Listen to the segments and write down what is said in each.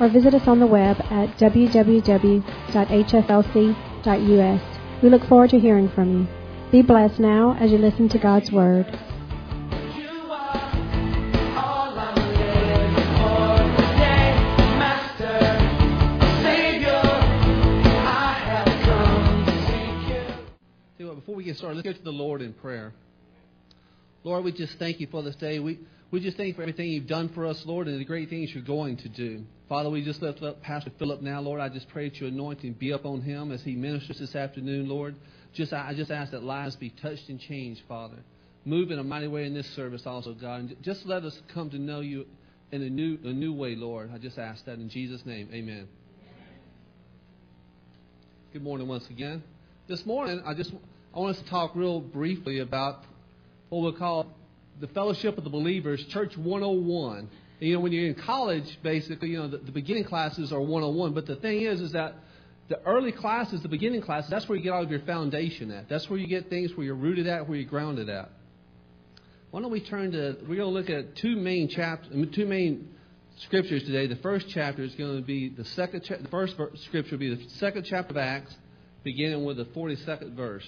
or visit us on the web at www.hflc.us. We look forward to hearing from you. Be blessed now as you listen to God's Word. Before we get started, let's go to the Lord in prayer. Lord, we just thank you for this day. We, we just thank you for everything you've done for us, Lord, and the great things you're going to do. Father, we just lift up Pastor Philip now, Lord. I just pray that your anointing be up on him as he ministers this afternoon, Lord. Just I just ask that lives be touched and changed, Father. Move in a mighty way in this service also, God. And just let us come to know you in a new a new way, Lord. I just ask that in Jesus' name. Amen. Good morning once again. This morning, I just I want us to talk real briefly about what we'll call the fellowship of the believers, Church 101. You know, when you're in college, basically, you know, the, the beginning classes are 101. But the thing is, is that the early classes, the beginning classes, that's where you get all of your foundation at. That's where you get things where you're rooted at, where you're grounded at. Why don't we turn to? We're going to look at two main chapters, two main scriptures today. The first chapter is going to be the second. Cha- the first scripture will be the second chapter of Acts, beginning with the 42nd verse.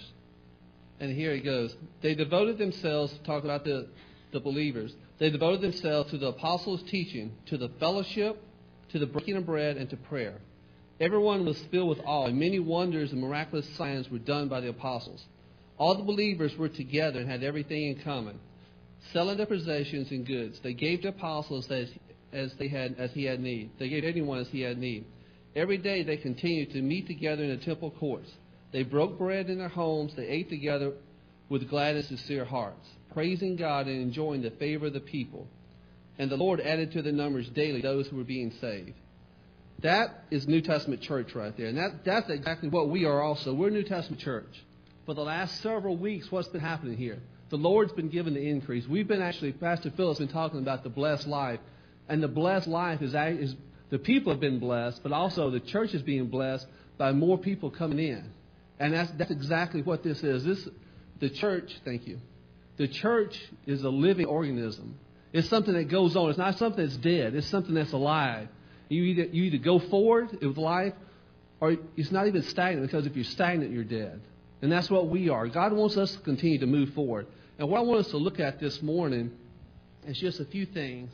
And here it goes. They devoted themselves, to talk about the, the believers, they devoted themselves to the apostles' teaching, to the fellowship, to the breaking of bread, and to prayer. Everyone was filled with awe, and many wonders and miraculous signs were done by the apostles. All the believers were together and had everything in common. Selling their possessions and goods, they gave to the apostles as, as they had as he had need. They gave anyone as he had need. Every day they continued to meet together in the temple courts. They broke bread in their homes. They ate together with glad and sincere hearts, praising God and enjoying the favor of the people. And the Lord added to their numbers daily those who were being saved. That is New Testament church right there. And that, that's exactly what we are also. We're New Testament church. For the last several weeks, what's been happening here? The Lord's been given the increase. We've been actually, Pastor Phil's been talking about the blessed life. And the blessed life is, is the people have been blessed, but also the church is being blessed by more people coming in. And that's, that's exactly what this is. This, the church, thank you. The church is a living organism. It's something that goes on. It's not something that's dead. It's something that's alive. You either, you either go forward with life, or it's not even stagnant, because if you're stagnant, you're dead. And that's what we are. God wants us to continue to move forward. And what I want us to look at this morning is just a few things.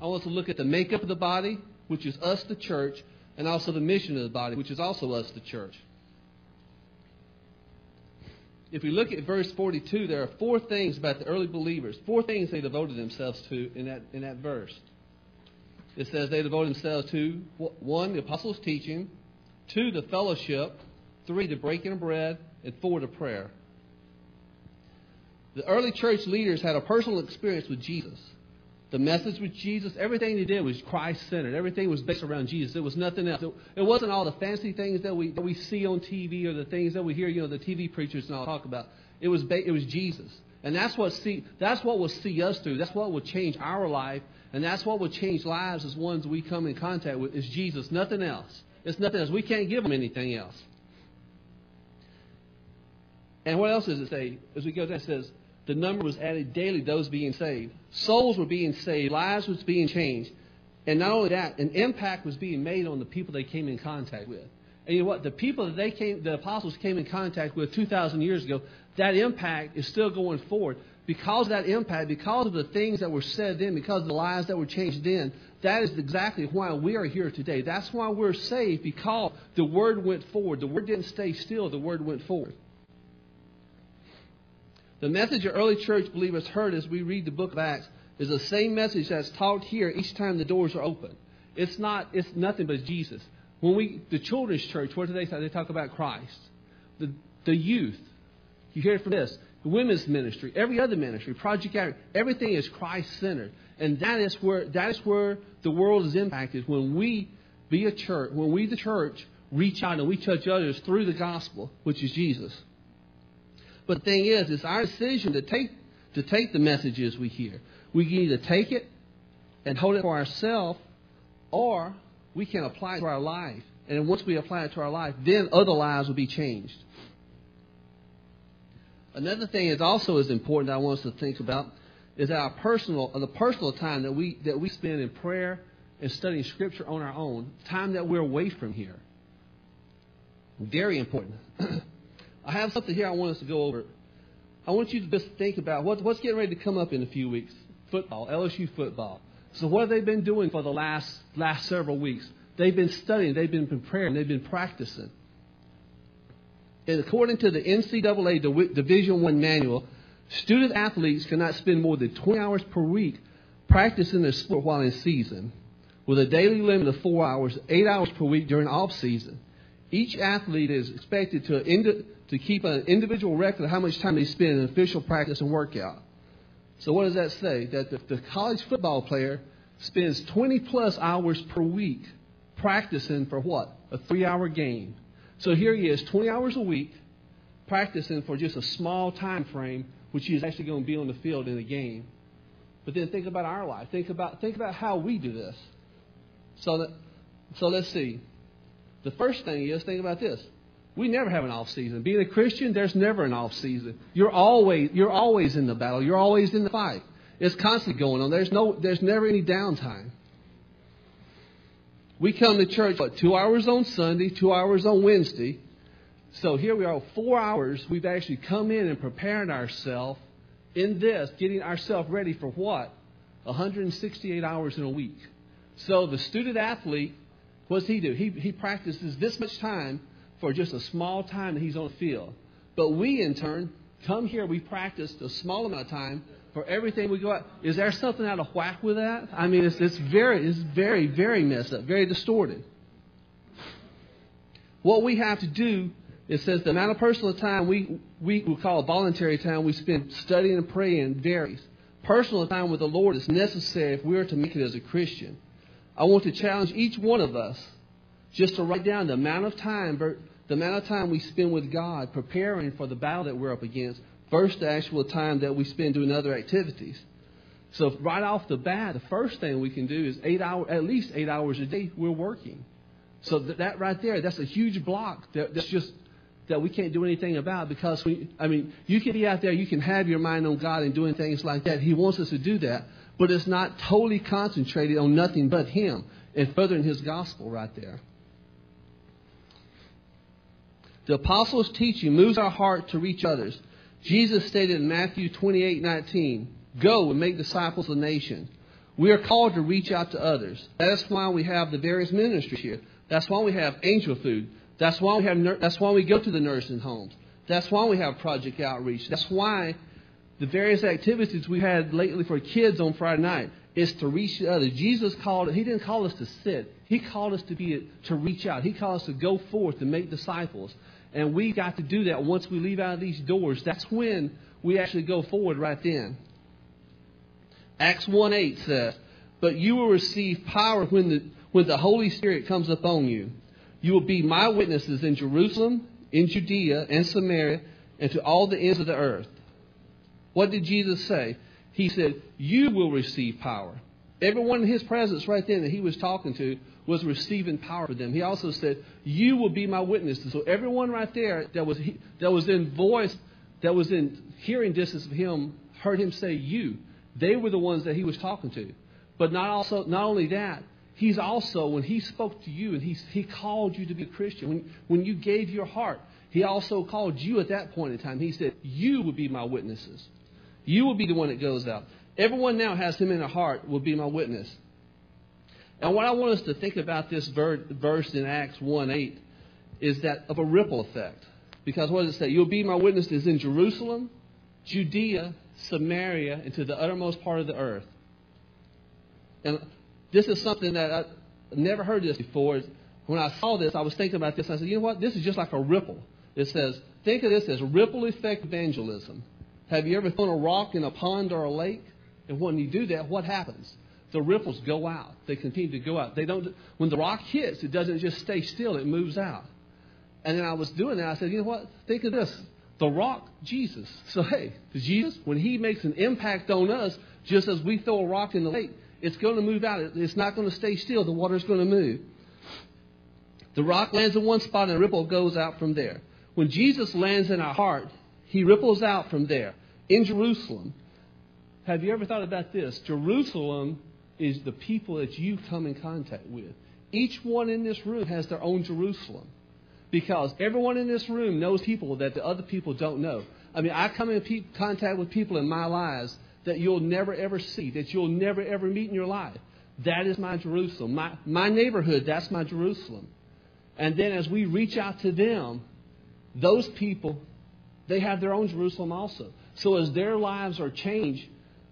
I want us to look at the makeup of the body, which is us, the church, and also the mission of the body, which is also us, the church. If we look at verse 42, there are four things about the early believers, four things they devoted themselves to in that, in that verse. It says they devoted themselves to one, the apostles' teaching, two, the fellowship, three, the breaking of bread, and four, the prayer. The early church leaders had a personal experience with Jesus. The message with Jesus, everything they did was Christ centered. Everything was based around Jesus. It was nothing else. It, it wasn't all the fancy things that we that we see on TV or the things that we hear, you know, the TV preachers and all talk about. It was it was Jesus, and that's what see that's what will see us through. That's what will change our life, and that's what will change lives as ones we come in contact with is Jesus. Nothing else. It's nothing else. We can't give them anything else. And what else does it say? As we go down, it says the number was added daily, those being saved. Souls were being saved, lives was being changed. And not only that, an impact was being made on the people they came in contact with. And you know what? The people that they came, the apostles came in contact with 2,000 years ago, that impact is still going forward. Because of that impact, because of the things that were said then, because of the lives that were changed then, that is exactly why we are here today. That's why we're saved, because the Word went forward. The Word didn't stay still, the Word went forward. The message of early church believers heard as we read the book of Acts is the same message that's taught here each time the doors are open. It's not, it's nothing but Jesus. When we, the children's church, what do they say? They talk about Christ. The, the youth, you hear from this. the women's ministry, every other ministry, Project Outreach, everything is Christ centered. And that is where that is where the world is impacted when we be a church, when we the church reach out and we touch others through the gospel, which is Jesus. But the thing is, it's our decision to take to take the messages we hear. We can either take it and hold it for ourselves, or we can apply it to our life. And once we apply it to our life, then other lives will be changed. Another thing is also is important that I want us to think about is our personal, uh, the personal time that we that we spend in prayer and studying Scripture on our own, time that we're away from here. Very important. I have something here I want us to go over. I want you to just think about what, what's getting ready to come up in a few weeks. Football, LSU football. So what have they been doing for the last last several weeks? They've been studying, they've been preparing, they've been practicing. And according to the NCAA Division One manual, student athletes cannot spend more than 20 hours per week practicing their sport while in season, with a daily limit of four hours, eight hours per week during off season. Each athlete is expected to, to keep an individual record of how much time they spend in official practice and workout. So what does that say? That the, the college football player spends 20 plus hours per week practicing for what? A three hour game. So here he is, 20 hours a week, practicing for just a small time frame, which he is actually going to be on the field in a game. But then think about our life. Think about think about how we do this. So that so let's see. The first thing is think about this. We never have an off season. Being a Christian, there's never an off season. You're always you're always in the battle. You're always in the fight. It's constantly going on. There's no there's never any downtime. We come to church what two hours on Sunday, two hours on Wednesday. So here we are, four hours. We've actually come in and preparing ourselves in this, getting ourselves ready for what? 168 hours in a week. So the student athlete, what does he do? He, he practices this much time for just a small time that he's on the field. But we, in turn, come here, we practice a small amount of time for everything we go out. Is there something out of whack with that? I mean, it's, it's very, it's very, very messed up, very distorted. What we have to do, it says the amount of personal time we, we will call voluntary time we spend studying and praying varies. Personal time with the Lord is necessary if we are to make it as a Christian. I want to challenge each one of us just to write down the amount of time, the amount of time we spend with God preparing for the battle that we're up against, versus the actual time that we spend doing other activities. So right off the bat, the first thing we can do is eight hour, at least eight hours a day we're working. So that, that right there, that's a huge block that, that's just that we can't do anything about because we, I mean, you can be out there, you can have your mind on God and doing things like that. He wants us to do that, but it's not totally concentrated on nothing but Him and furthering His gospel right there. The apostles' teaching moves our heart to reach others. Jesus stated in Matthew 28:19, "Go and make disciples of the nation." We are called to reach out to others. That's why we have the various ministries here. That's why we have angel food. That's why we have. That's why we go to the nursing homes. That's why we have Project Outreach. That's why the various activities we had lately for kids on Friday night is to reach others. Jesus called. He didn't call us to sit. He called us to be to reach out. He called us to go forth and make disciples. And we got to do that once we leave out of these doors. That's when we actually go forward right then. Acts 1 8 says, But you will receive power when the, when the Holy Spirit comes upon you. You will be my witnesses in Jerusalem, in Judea, and Samaria, and to all the ends of the earth. What did Jesus say? He said, You will receive power. Everyone in his presence right then that he was talking to was receiving power for them. He also said, "You will be my witnesses." So everyone right there that was that was in voice, that was in hearing distance of him, heard him say, "You." They were the ones that he was talking to. But not also not only that, he's also when he spoke to you and he he called you to be a Christian. When when you gave your heart, he also called you at that point in time. He said, "You will be my witnesses. You will be the one that goes out." Everyone now has him in their heart will be my witness. And what I want us to think about this verse in Acts 1 8 is that of a ripple effect. Because what does it say? You'll be my witnesses in Jerusalem, Judea, Samaria, and to the uttermost part of the earth. And this is something that I never heard this before. When I saw this, I was thinking about this. I said, you know what? This is just like a ripple. It says, think of this as ripple effect evangelism. Have you ever thrown a rock in a pond or a lake? And when you do that, what happens? The ripples go out. They continue to go out. They don't. When the rock hits, it doesn't just stay still. It moves out. And then I was doing that. I said, you know what? Think of this. The rock, Jesus. So hey, Jesus, when He makes an impact on us, just as we throw a rock in the lake, it's going to move out. It's not going to stay still. The water's going to move. The rock lands in one spot and a ripple goes out from there. When Jesus lands in our heart, He ripples out from there. In Jerusalem, have you ever thought about this? Jerusalem is the people that you come in contact with. Each one in this room has their own Jerusalem. Because everyone in this room knows people that the other people don't know. I mean, I come in pe- contact with people in my lives that you'll never ever see, that you'll never ever meet in your life. That is my Jerusalem. My, my neighborhood, that's my Jerusalem. And then as we reach out to them, those people, they have their own Jerusalem also. So as their lives are changed,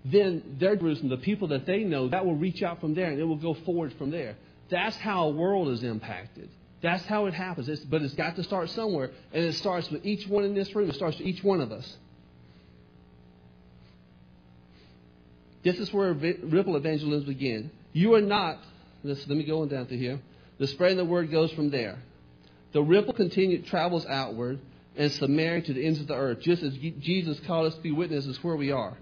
then their Jerusalem, the people that they know, that will reach out from there and it will go forward from there. That's how a world is impacted. That's how it happens. It's, but it's got to start somewhere, and it starts with each one in this room. It starts with each one of us. This is where ripple evangelism begins. You are not, this, let me go on down to here. The spreading of the word goes from there. The ripple continued travels outward and Samaria to the ends of the earth, just as Jesus called us to be witnesses where we are.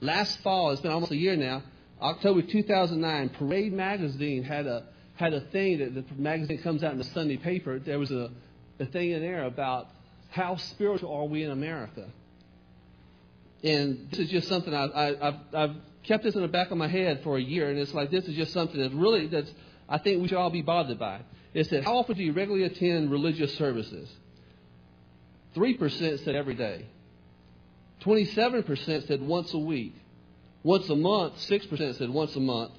Last fall, it's been almost a year now, October 2009, Parade Magazine had a had a thing that the magazine comes out in the Sunday paper. There was a, a thing in there about how spiritual are we in America. And this is just something I, I, I've, I've kept this in the back of my head for a year, and it's like this is just something that really that's I think we should all be bothered by. It said, how often do you regularly attend religious services? Three percent said every day. Twenty-seven percent said once a week. Once a month, six percent said once a month.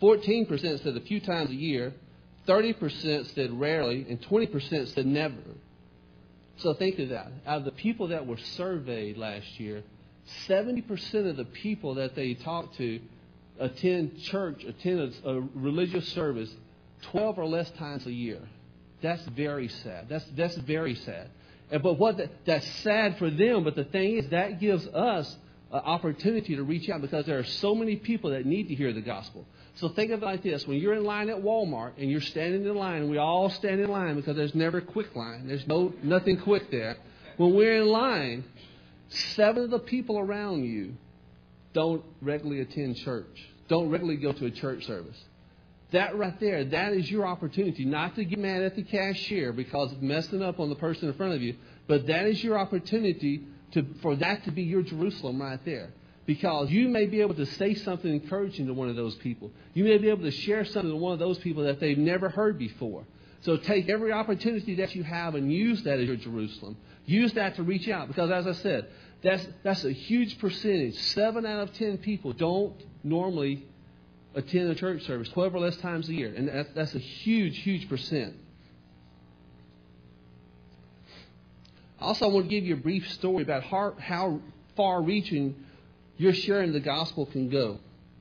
14% said a few times a year, 30% said rarely, and 20% said never. So think of that. Out of the people that were surveyed last year, 70% of the people that they talked to attend church, attend a religious service 12 or less times a year. That's very sad. That's, that's very sad. And, but what the, that's sad for them, but the thing is, that gives us an opportunity to reach out because there are so many people that need to hear the gospel. So think of it like this. When you're in line at Walmart and you're standing in line, and we all stand in line because there's never a quick line. There's no nothing quick there. When we're in line, seven of the people around you don't regularly attend church. Don't regularly go to a church service. That right there, that is your opportunity not to get mad at the cashier because of messing up on the person in front of you, but that is your opportunity to, for that to be your Jerusalem right there. Because you may be able to say something encouraging to one of those people. You may be able to share something to one of those people that they've never heard before. So take every opportunity that you have and use that as your Jerusalem. Use that to reach out. Because as I said, that's, that's a huge percentage. Seven out of ten people don't normally attend a church service 12 or less times a year. And that's, that's a huge, huge percent. Also, I want to give you a brief story about how, how far reaching your sharing the gospel can go.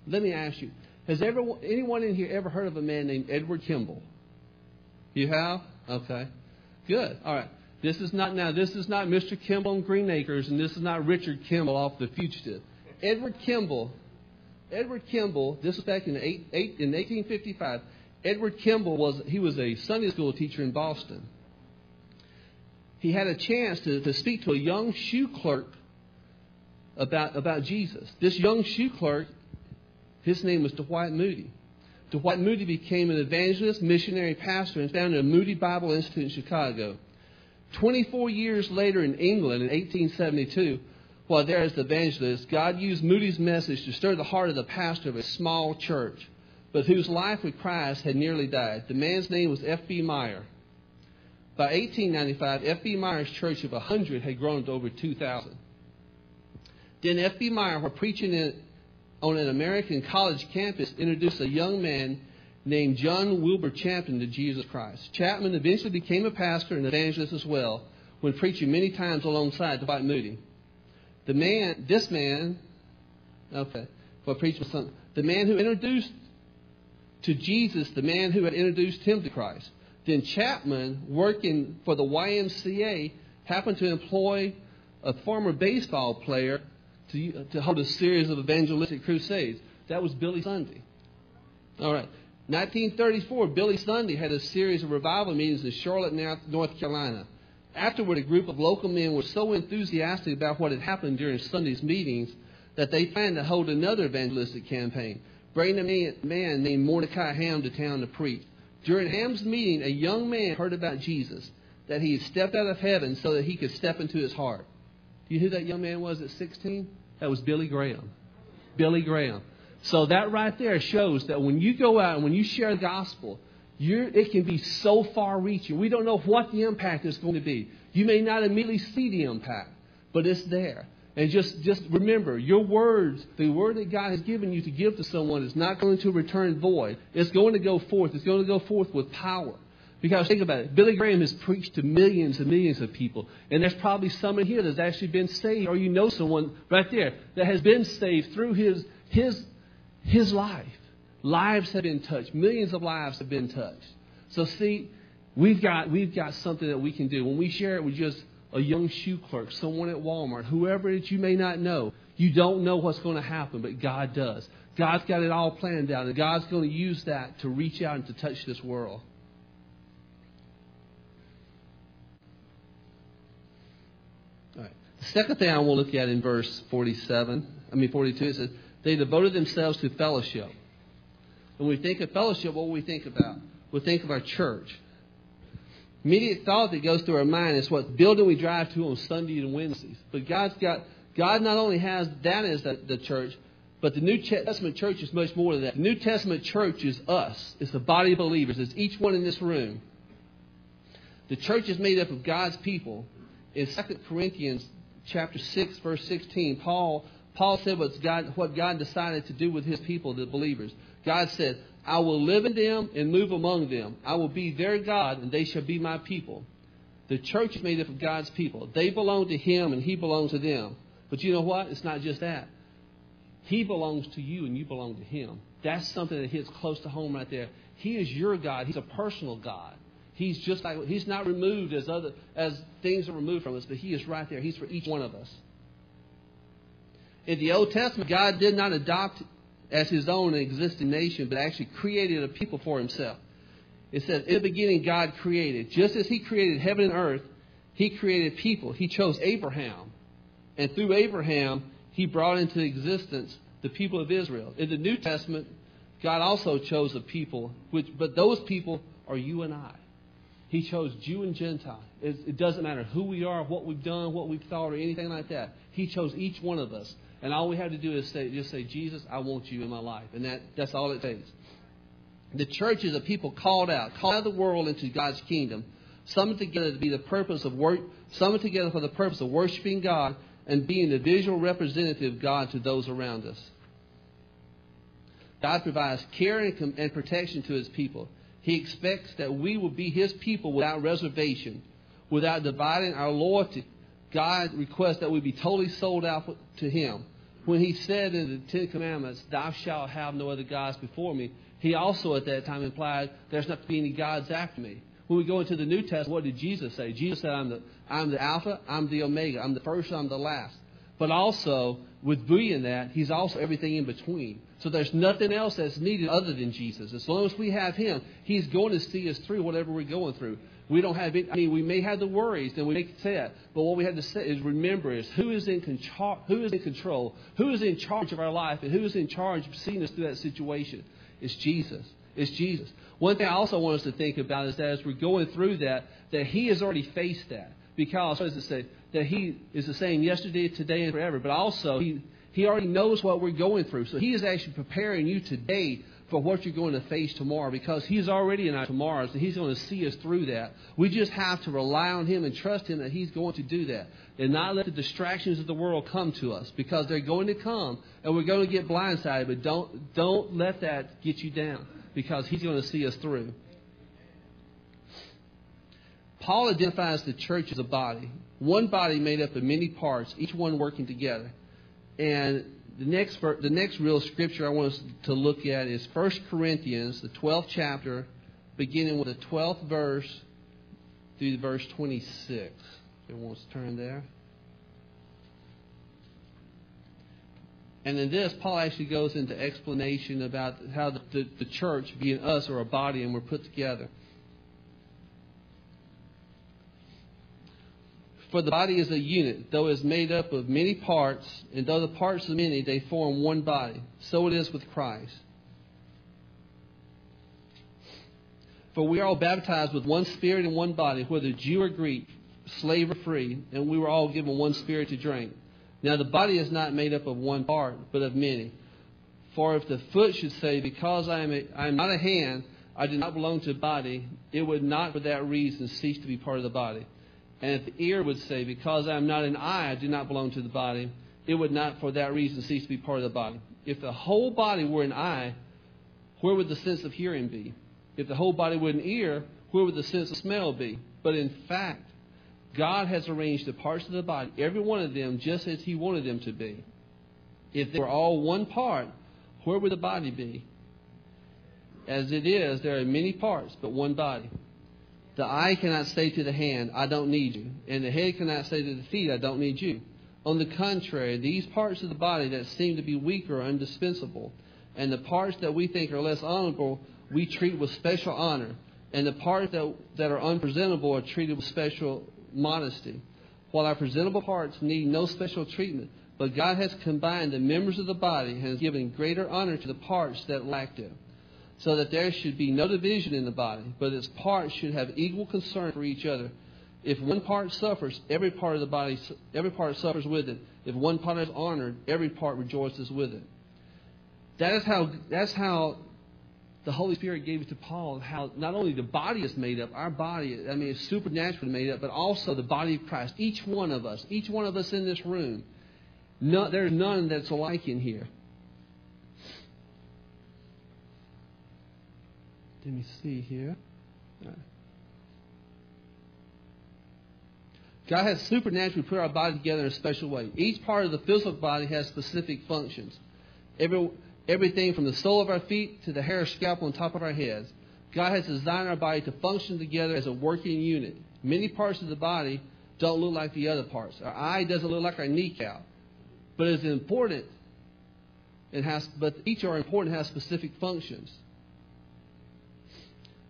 Let me ask you, has ever, anyone in here ever heard of a man named Edward Kimball? You have? Okay. Good. All right. This is not now. This is not Mr. Kimball and Green Acres, and this is not Richard Kimball off The Fugitive. Edward Kimball. Edward Kimball. This was back in eight, eight, in 1855. Edward Kimball was he was a Sunday school teacher in Boston. He had a chance to, to speak to a young shoe clerk about, about Jesus. This young shoe clerk, his name was Dwight Moody. Dwight Moody became an evangelist, missionary pastor, and founded a Moody Bible Institute in Chicago. 24 years later in England, in 1872, while there as the evangelist, God used Moody's message to stir the heart of the pastor of a small church, but whose life with Christ had nearly died. The man's name was F.B. Meyer. By 1895, F.B. Meyer's church of 100 had grown to over 2,000. Then F.B. Meyer, while preaching in, on an American college campus, introduced a young man named John Wilbur Chapman to Jesus Christ. Chapman eventually became a pastor and evangelist as well, when preaching many times alongside Dwight Moody. The man, this man, okay, for preaching something, the man who introduced to Jesus, the man who had introduced him to Christ. Then Chapman, working for the YMCA, happened to employ a former baseball player to, to hold a series of evangelistic crusades. That was Billy Sunday. All right. 1934, Billy Sunday had a series of revival meetings in Charlotte, North Carolina. Afterward, a group of local men were so enthusiastic about what had happened during Sunday's meetings that they planned to hold another evangelistic campaign, bringing a man named Mordecai Ham to town to preach. During Ham's meeting, a young man heard about Jesus, that he had stepped out of heaven so that he could step into his heart. Do you know who that young man was at 16? That was Billy Graham. Billy Graham. So that right there shows that when you go out and when you share the gospel, it can be so far reaching. We don't know what the impact is going to be. You may not immediately see the impact, but it's there. And just, just remember, your words, the word that God has given you to give to someone is not going to return void. It's going to go forth. It's going to go forth with power. Because think about it. Billy Graham has preached to millions and millions of people. And there's probably someone here that's actually been saved, or you know someone right there that has been saved through his, his, his life. Lives have been touched. Millions of lives have been touched. So see, we've got, we've got something that we can do. When we share it with just a young shoe clerk, someone at Walmart, whoever that you may not know, you don't know what's going to happen, but God does. God's got it all planned out, and God's going to use that to reach out and to touch this world. All right. The second thing I want to look at in verse 47, I mean 42, it says, they devoted themselves to fellowship. When we think of fellowship, what we think about? We think of our church. Immediate thought that goes through our mind is what building we drive to on Sundays and Wednesdays. But God's got God not only has that as the, the church, but the New Testament church is much more than that. The New Testament church is us. It's the body of believers. It's each one in this room. The church is made up of God's people. In 2 Corinthians chapter 6, verse 16, Paul Paul said what God, what God decided to do with his people, the believers. God said, I will live in them and move among them. I will be their God, and they shall be my people. The church made up of God's people. They belong to Him, and He belongs to them. But you know what? It's not just that. He belongs to you, and you belong to Him. That's something that hits close to home right there. He is your God. He's a personal God. He's just like He's not removed as other as things are removed from us, but He is right there. He's for each one of us. In the Old Testament, God did not adopt as his own existing nation, but actually created a people for himself. It says, In the beginning, God created. Just as he created heaven and earth, he created people. He chose Abraham. And through Abraham, he brought into existence the people of Israel. In the New Testament, God also chose a people, which, but those people are you and I. He chose Jew and Gentile. It, it doesn't matter who we are, what we've done, what we've thought, or anything like that. He chose each one of us. And all we have to do is say, just say, Jesus, I want you in my life. And that, that's all it takes. The church is a people called out, called out of the world into God's kingdom, summoned together to be the purpose of work, summoned together for the purpose of worshiping God and being the visual representative of God to those around us. God provides care and, and protection to His people. He expects that we will be His people without reservation, without dividing our loyalty God requests that we be totally sold out to Him. When He said in the Ten Commandments, Thou shalt have no other gods before me, He also at that time implied there's not to be any gods after me. When we go into the New Testament, what did Jesus say? Jesus said, I'm the, I'm the Alpha, I'm the Omega, I'm the first, I'm the last. But also, with being that, He's also everything in between. So there's nothing else that's needed other than Jesus. As long as we have Him, He's going to see us through whatever we're going through. We don't have it. I mean, we may have the worries, and we may say that, but what we have to say is remember is who is in control, who is in control, who is in charge of our life, and who is in charge of seeing us through that situation. It's Jesus. It's Jesus. One thing I also want us to think about is that as we're going through that, that He has already faced that. Because, what does it say? That He is the same yesterday, today, and forever. But also, He He already knows what we're going through. So He is actually preparing you today for what you're going to face tomorrow because He's already in our tomorrows and He's going to see us through that. We just have to rely on Him and trust Him that He's going to do that and not let the distractions of the world come to us because they're going to come and we're going to get blindsided. But don't don't let that get you down because He's going to see us through. Paul identifies the church as a body, one body made up of many parts, each one working together. And the next the next real scripture I want us to look at is 1 Corinthians, the 12th chapter, beginning with the 12th verse through verse 26. Everyone wants to turn there. And in this, Paul actually goes into explanation about how the, the, the church, being us, or a body, and we're put together. For the body is a unit, though it is made up of many parts, and though the parts are many, they form one body. So it is with Christ. For we are all baptized with one spirit and one body, whether Jew or Greek, slave or free, and we were all given one spirit to drink. Now the body is not made up of one part, but of many. For if the foot should say, Because I am, a, I am not a hand, I do not belong to the body, it would not for that reason cease to be part of the body. And if the ear would say, Because I am not an eye, I do not belong to the body, it would not for that reason cease to be part of the body. If the whole body were an eye, where would the sense of hearing be? If the whole body were an ear, where would the sense of smell be? But in fact, God has arranged the parts of the body, every one of them, just as He wanted them to be. If they were all one part, where would the body be? As it is, there are many parts, but one body. The eye cannot say to the hand, I don't need you. And the head cannot say to the feet, I don't need you. On the contrary, these parts of the body that seem to be weaker are indispensable. And the parts that we think are less honorable, we treat with special honor. And the parts that, that are unpresentable are treated with special modesty. While our presentable parts need no special treatment, but God has combined the members of the body and has given greater honor to the parts that lacked it so that there should be no division in the body, but its parts should have equal concern for each other. If one part suffers, every part of the body, every part suffers with it. If one part is honored, every part rejoices with it. That is how, that's how the Holy Spirit gave it to Paul, how not only the body is made up, our body, I mean, it's supernaturally made up, but also the body of Christ. Each one of us, each one of us in this room, no, there's none that's alike in here. Let me see here. God has supernaturally put our body together in a special way. Each part of the physical body has specific functions. Every, everything from the sole of our feet to the hair scalp on top of our heads. God has designed our body to function together as a working unit. Many parts of the body don't look like the other parts. Our eye doesn't look like our kneecap. But it's important. It has, but each are important has specific functions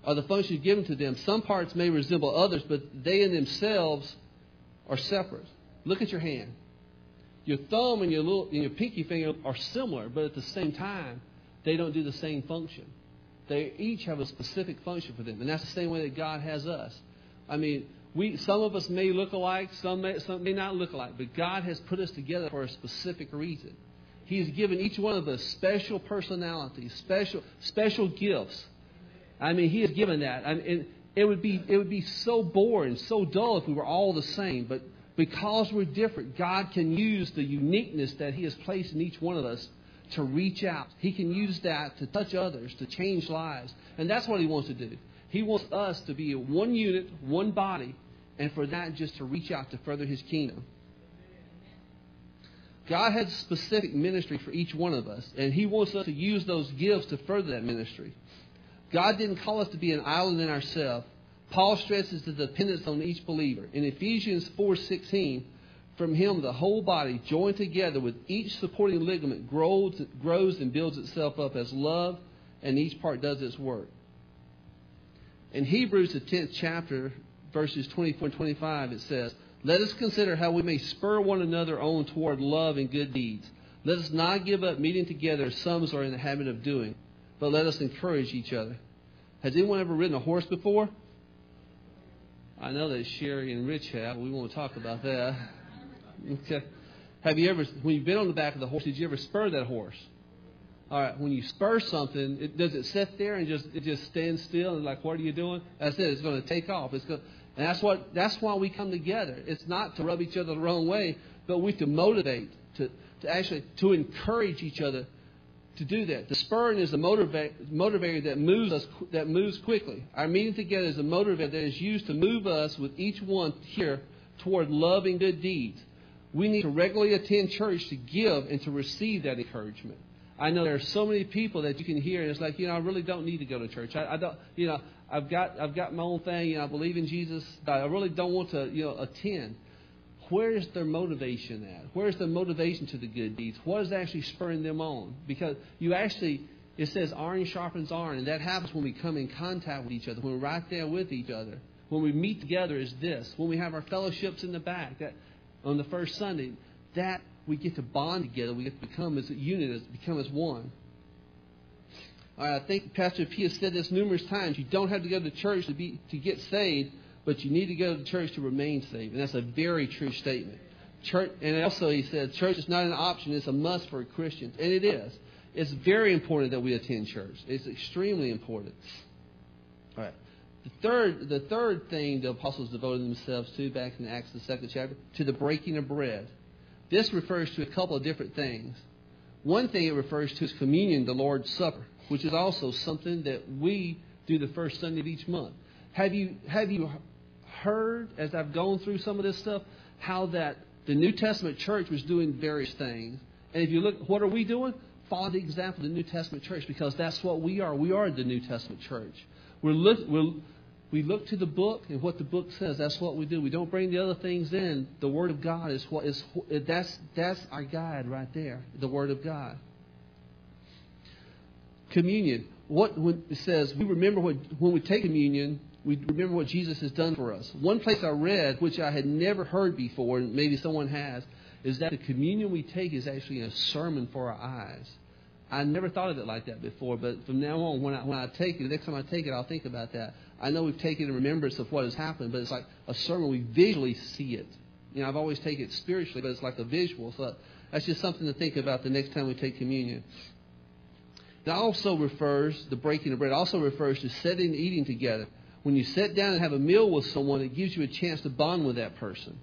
are the functions given to them. Some parts may resemble others, but they in themselves are separate. Look at your hand. Your thumb and your little and your pinky finger are similar, but at the same time, they don't do the same function. They each have a specific function for them, and that's the same way that God has us. I mean, we some of us may look alike, some may, some may not look alike, but God has put us together for a specific reason. He's given each one of us special personalities, special special gifts I mean, He has given that. I mean, it would be it would be so boring, so dull if we were all the same. But because we're different, God can use the uniqueness that He has placed in each one of us to reach out. He can use that to touch others, to change lives, and that's what He wants to do. He wants us to be one unit, one body, and for that just to reach out to further His kingdom. God has specific ministry for each one of us, and He wants us to use those gifts to further that ministry. God didn't call us to be an island in ourselves. Paul stresses the dependence on each believer. In Ephesians 4:16, from him the whole body, joined together with each supporting ligament, grows, grows and builds itself up as love, and each part does its work. In Hebrews, the 10th chapter, verses 24 and 25, it says, Let us consider how we may spur one another on toward love and good deeds. Let us not give up meeting together as some are in the habit of doing but let us encourage each other. Has anyone ever ridden a horse before? I know that Sherry and Rich have. We won't talk about that. Okay. Have you ever, when you've been on the back of the horse, did you ever spur that horse? All right. When you spur something, it, does it sit there and just it just stands still and like, what are you doing? That's it. It's going to take off. It's going, and that's what that's why we come together. It's not to rub each other the wrong way, but we have to motivate, to to actually to encourage each other to do that. The spurring is the motivator that moves us that moves quickly. Our meeting together is a motivator that is used to move us with each one here toward loving good deeds. We need to regularly attend church to give and to receive that encouragement. I know there are so many people that you can hear, and it's like, you know, I really don't need to go to church. I, I don't, you know, I've got I've got my own thing. You know, I believe in Jesus. I really don't want to, you know, attend. Where's their motivation at? Where's the motivation to the good deeds? What is actually spurring them on? Because you actually, it says iron sharpens iron, and that happens when we come in contact with each other, when we're right there with each other. When we meet together is this. When we have our fellowships in the back, that on the first Sunday, that we get to bond together, we get to become as a unit, as become as one. I think Pastor P has said this numerous times. You don't have to go to church to be to get saved, but you need to go to church to remain saved, and that's a very true statement. Church, and also he said, church is not an option; it's a must for Christians, and it is. It's very important that we attend church. It's extremely important. All right. The third, the third thing the apostles devoted themselves to back in Acts the second chapter, to the breaking of bread. This refers to a couple of different things. One thing it refers to is communion, the Lord's Supper, which is also something that we do the first Sunday of each month. Have you have you heard as I've gone through some of this stuff how that the New Testament church was doing various things, and if you look, what are we doing? Follow the example of the New Testament church because that's what we are. We are the New Testament church. We're look, we're, we look to the book and what the book says. That's what we do. We don't bring the other things in. The Word of God is what is that's that's our guide right there. The Word of God. Communion. What when it says we remember what when we take communion, we remember what Jesus has done for us. One place I read, which I had never heard before, and maybe someone has, is that the communion we take is actually a sermon for our eyes. I never thought of it like that before, but from now on, when I, when I take it, the next time I take it, I'll think about that. I know we've taken in remembrance of what has happened, but it's like a sermon. We visually see it. You know, I've always taken it spiritually, but it's like a visual. So that's just something to think about the next time we take communion. It also refers, the breaking of bread also refers to sitting and eating together. When you sit down and have a meal with someone, it gives you a chance to bond with that person.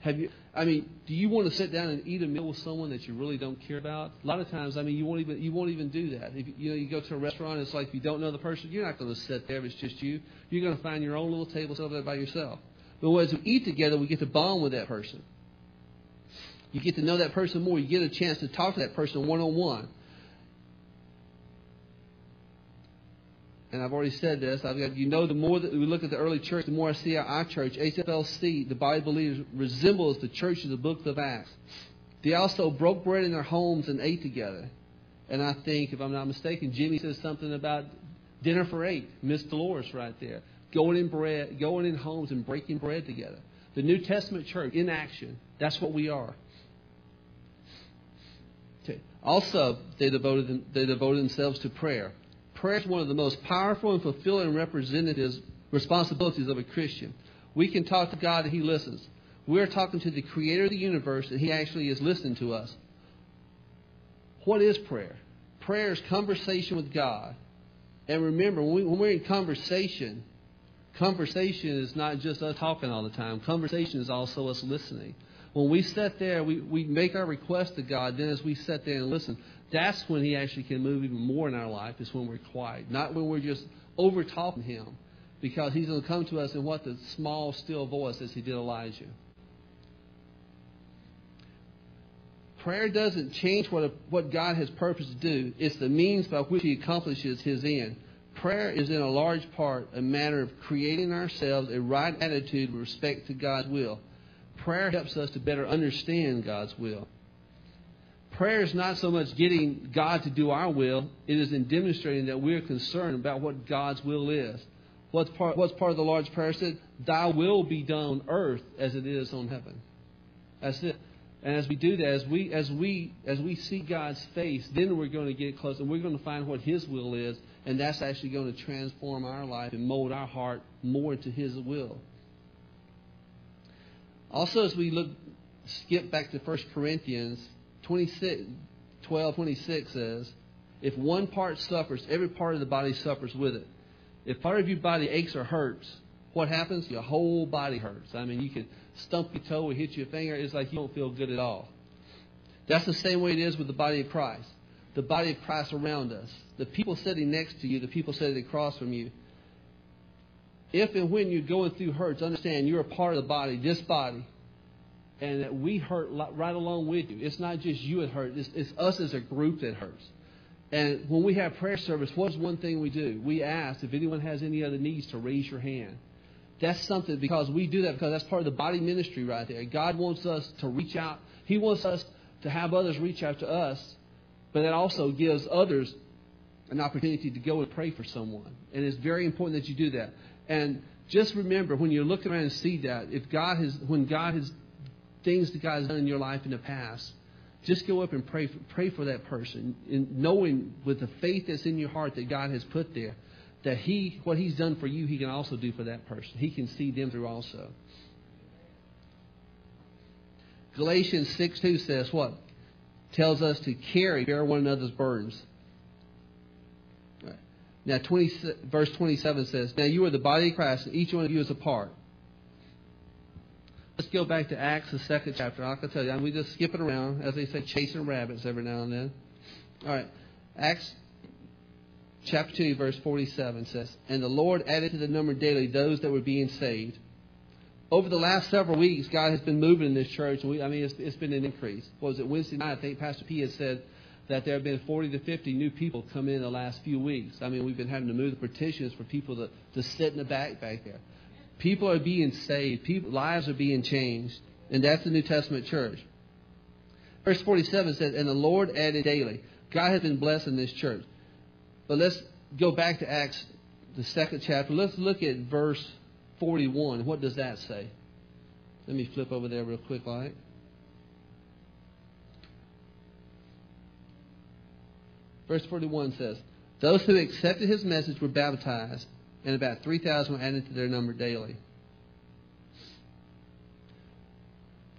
Have you? I mean, do you want to sit down and eat a meal with someone that you really don't care about? A lot of times, I mean, you won't even you won't even do that. If you know you go to a restaurant, it's like if you don't know the person, you're not going to sit there if it's just you. You're going to find your own little table set there by yourself. But as we eat together, we get to bond with that person. You get to know that person more. You get a chance to talk to that person one on one. And I've already said this, I've got, you know, the more that we look at the early church, the more I see our, church, HFLC, the Bible believers, resembles the church of the book of Acts. They also broke bread in their homes and ate together. And I think, if I'm not mistaken, Jimmy says something about dinner for eight. Miss Dolores right there. Going in bread, going in homes and breaking bread together. The New Testament church in action. That's what we are. Also, they devoted, they devoted themselves to prayer prayer is one of the most powerful and fulfilling representatives responsibilities of a Christian. We can talk to God and He listens. We're talking to the Creator of the universe and He actually is listening to us. What is prayer? Prayer is conversation with God. And remember, when, we, when we're in conversation, conversation is not just us talking all the time. Conversation is also us listening. When we sit there, we, we make our request to God. Then, as we sit there and listen, that's when He actually can move even more in our life, is when we're quiet. Not when we're just over talking Him. Because He's going to come to us in what the small, still voice as He did Elijah. Prayer doesn't change what, a, what God has purposed to do, it's the means by which He accomplishes His end. Prayer is in a large part a matter of creating ourselves a right attitude with respect to God's will. Prayer helps us to better understand God's will. Prayer is not so much getting God to do our will, it is in demonstrating that we're concerned about what God's will is. What's part, what's part of the Lord's Prayer said? Thy will be done on earth as it is on heaven. That's it. And as we do that, as we as we as we see God's face, then we're going to get close and we're going to find what His will is, and that's actually going to transform our life and mold our heart more into His will. Also, as we look, skip back to 1 Corinthians 26, 12, 26 says, if one part suffers, every part of the body suffers with it. If part of your body aches or hurts, what happens? Your whole body hurts. I mean, you can stump your toe or hit your finger. It's like you don't feel good at all. That's the same way it is with the body of Christ. The body of Christ around us. The people sitting next to you, the people sitting across from you. If and when you're going through hurts, understand you're a part of the body, this body and that we hurt right along with you. It's not just you that hurt, it's, it's us as a group that hurts. And when we have prayer service, what's one thing we do? We ask if anyone has any other needs to raise your hand. that's something because we do that because that's part of the body ministry right there. God wants us to reach out. He wants us to have others reach out to us, but that also gives others an opportunity to go and pray for someone. And it's very important that you do that. And just remember when you're looking around and see that, if God has, when God has things that God has done in your life in the past, just go up and pray pray for that person, and knowing with the faith that's in your heart that God has put there, that He, what He's done for you, He can also do for that person. He can see them through also. Galatians 6 2 says what? Tells us to carry, bear one another's burdens. Now, 20, verse 27 says, Now you are the body of Christ, and each one of you is a part. Let's go back to Acts, the second chapter. I can tell you, we just skip it around, as they say, chasing rabbits every now and then. All right. Acts chapter 2, verse 47 says, And the Lord added to the number daily those that were being saved. Over the last several weeks, God has been moving in this church. We, I mean, it's, it's been an increase. What was it Wednesday night? I think Pastor P had said that there have been 40 to 50 new people come in the last few weeks. I mean, we've been having to move the partitions for people to, to sit in the back back there. People are being saved. People, lives are being changed. And that's the New Testament church. Verse 47 says, And the Lord added daily. God has been blessing this church. But let's go back to Acts, the second chapter. Let's look at verse 41. What does that say? Let me flip over there real quick, like. Verse 41 says, Those who accepted his message were baptized, and about 3,000 were added to their number daily.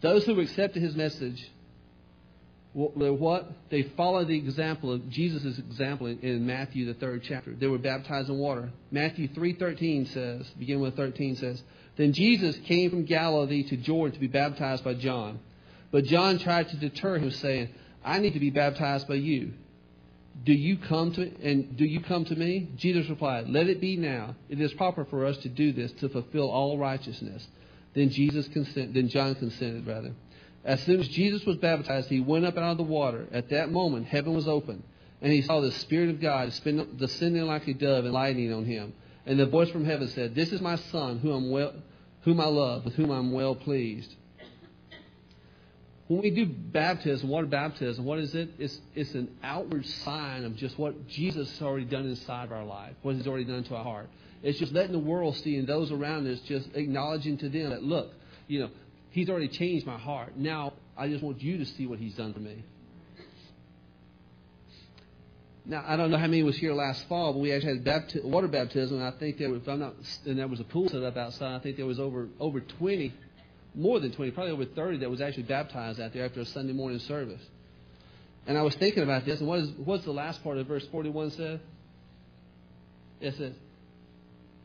Those who accepted his message what? They followed the example of Jesus' example in Matthew, the third chapter. They were baptized in water. Matthew 3.13 says, begin with 13 says, Then Jesus came from Galilee to Jordan to be baptized by John. But John tried to deter him, saying, I need to be baptized by you do you come to and do you come to me? Jesus replied, Let it be now. It is proper for us to do this to fulfill all righteousness. Then Jesus consent, then John consented rather. As soon as Jesus was baptized, he went up out of the water. At that moment, heaven was opened, and he saw the Spirit of God descending like a dove and lighting on him. And the voice from heaven said, "This is my Son, whom, well, whom I love, with whom I'm well pleased." When we do baptism, water baptism, what is it? It's, it's an outward sign of just what Jesus has already done inside of our life, what He's already done to our heart. It's just letting the world see and those around us just acknowledging to them that, look, you know, He's already changed my heart. Now I just want you to see what He's done for me. Now I don't know how many was here last fall, but we actually had bapti- water baptism. And I think there, was, if I'm not, and there was a pool set up outside. I think there was over over 20 more than 20, probably over 30 that was actually baptized out there after a Sunday morning service. And I was thinking about this, and what is what's the last part of verse 41 said? It says,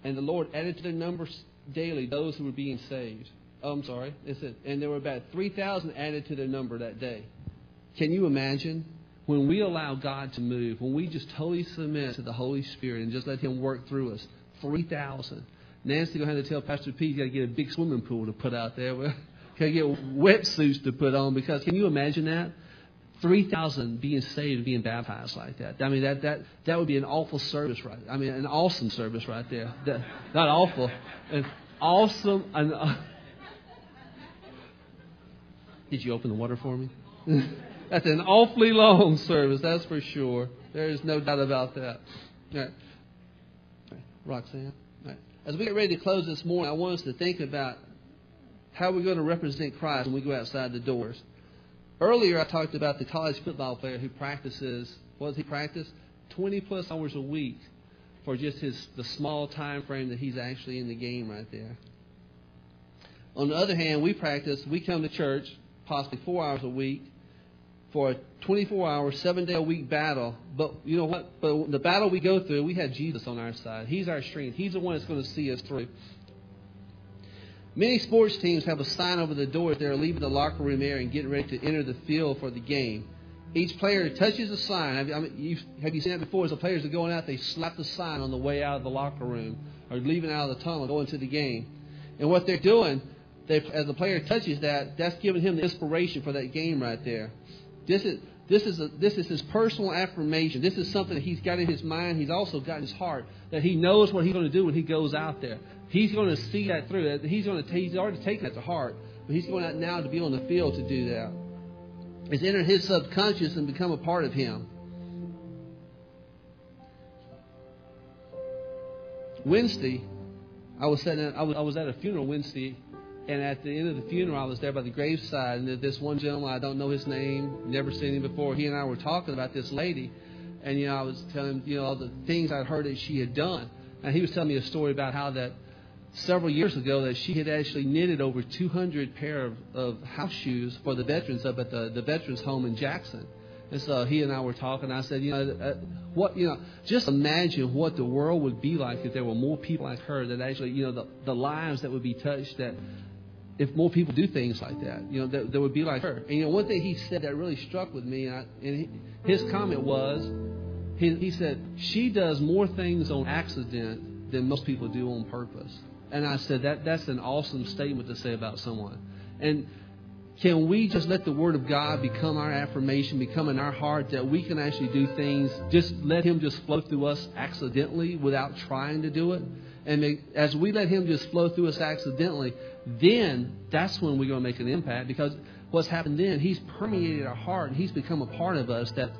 And the Lord added to their numbers daily those who were being saved. Oh, I'm sorry. It said, and there were about 3,000 added to their number that day. Can you imagine? When we allow God to move, when we just totally submit to the Holy Spirit and just let Him work through us, 3,000. Nancy going to have to tell Pastor Pete he's got to get a big swimming pool to put out there. You got to get wetsuits to put on because can you imagine that? 3,000 being saved, being baptized like that. I mean, that, that, that would be an awful service, right? I mean, an awesome service right there. That, not awful, an awesome. An, uh, did you open the water for me? that's an awfully long service, that's for sure. There is no doubt about that. All right. All right. Roxanne? As we get ready to close this morning, I want us to think about how we're going to represent Christ when we go outside the doors. Earlier, I talked about the college football player who practices, what does he practice? 20 plus hours a week for just his the small time frame that he's actually in the game right there. On the other hand, we practice, we come to church possibly four hours a week for a 24 hour, seven day a week battle. But you know what? But the battle we go through, we have Jesus on our side. He's our strength. He's the one that's going to see us through. Many sports teams have a sign over the door as they're leaving the locker room area and getting ready to enter the field for the game. Each player touches the sign. Have, I mean, have you seen that before? As the players are going out, they slap the sign on the way out of the locker room or leaving out of the tunnel, going to the game. And what they're doing, they, as the player touches that, that's giving him the inspiration for that game right there. This is This is, a, this is his personal affirmation. This is something that he's got in his mind. He's also got in his heart that he knows what he's going to do when he goes out there. He's going to see that through. He's going to. He's already taken that to heart, but he's going out now to be on the field to do that. It's entered his subconscious and become a part of him. Wednesday, I was. At, I was, I was at a funeral Wednesday, and at the end of the funeral, I was there by the graveside, and this one gentleman, I don't know his name, never seen him before. He and I were talking about this lady, and you know, I was telling him, you know, all the things I'd heard that she had done, and he was telling me a story about how that several years ago that she had actually knitted over 200 pair of, of house shoes for the veterans up at the, the veterans home in Jackson. And so he and I were talking. I said, you know, uh, what, you know, just imagine what the world would be like if there were more people like her that actually, you know, the, the lives that would be touched that if more people do things like that, you know, that, that would be like her. And, you know, one thing he said that really struck with me, and, I, and he, his comment was, he, he said, she does more things on accident than most people do on purpose. And I said, that, that's an awesome statement to say about someone. And can we just let the Word of God become our affirmation, become in our heart that we can actually do things, just let Him just flow through us accidentally without trying to do it? And as we let Him just flow through us accidentally, then that's when we're going to make an impact because what's happened then, He's permeated our heart and He's become a part of us that,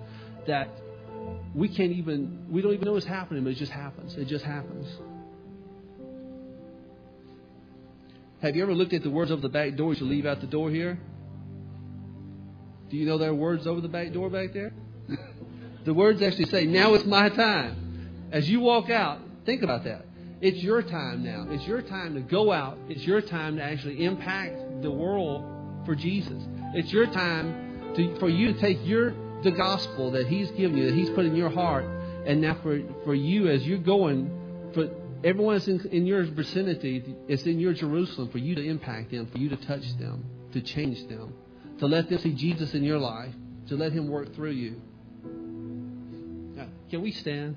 that we can't even, we don't even know what's happening, but it just happens. It just happens. Have you ever looked at the words over the back door as you leave out the door here? Do you know there are words over the back door back there? the words actually say, Now it's my time. As you walk out, think about that. It's your time now. It's your time to go out. It's your time to actually impact the world for Jesus. It's your time to, for you to take your the gospel that He's given you, that He's put in your heart, and now for, for you as you're going, for everyone that's in, in your vicinity, it's in your Jerusalem for you to impact them, for you to touch them, to change them, to let them see Jesus in your life, to let Him work through you. Now, can we stand?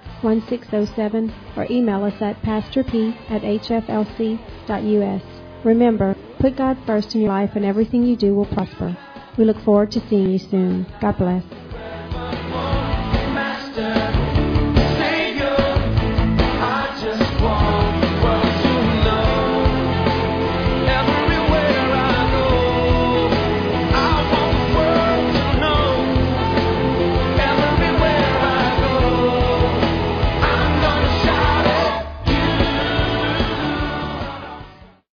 225-274-1607 or email us at pastorp at hflc.us. Remember, put God first in your life and everything you do will prosper. We look forward to seeing you soon. God bless.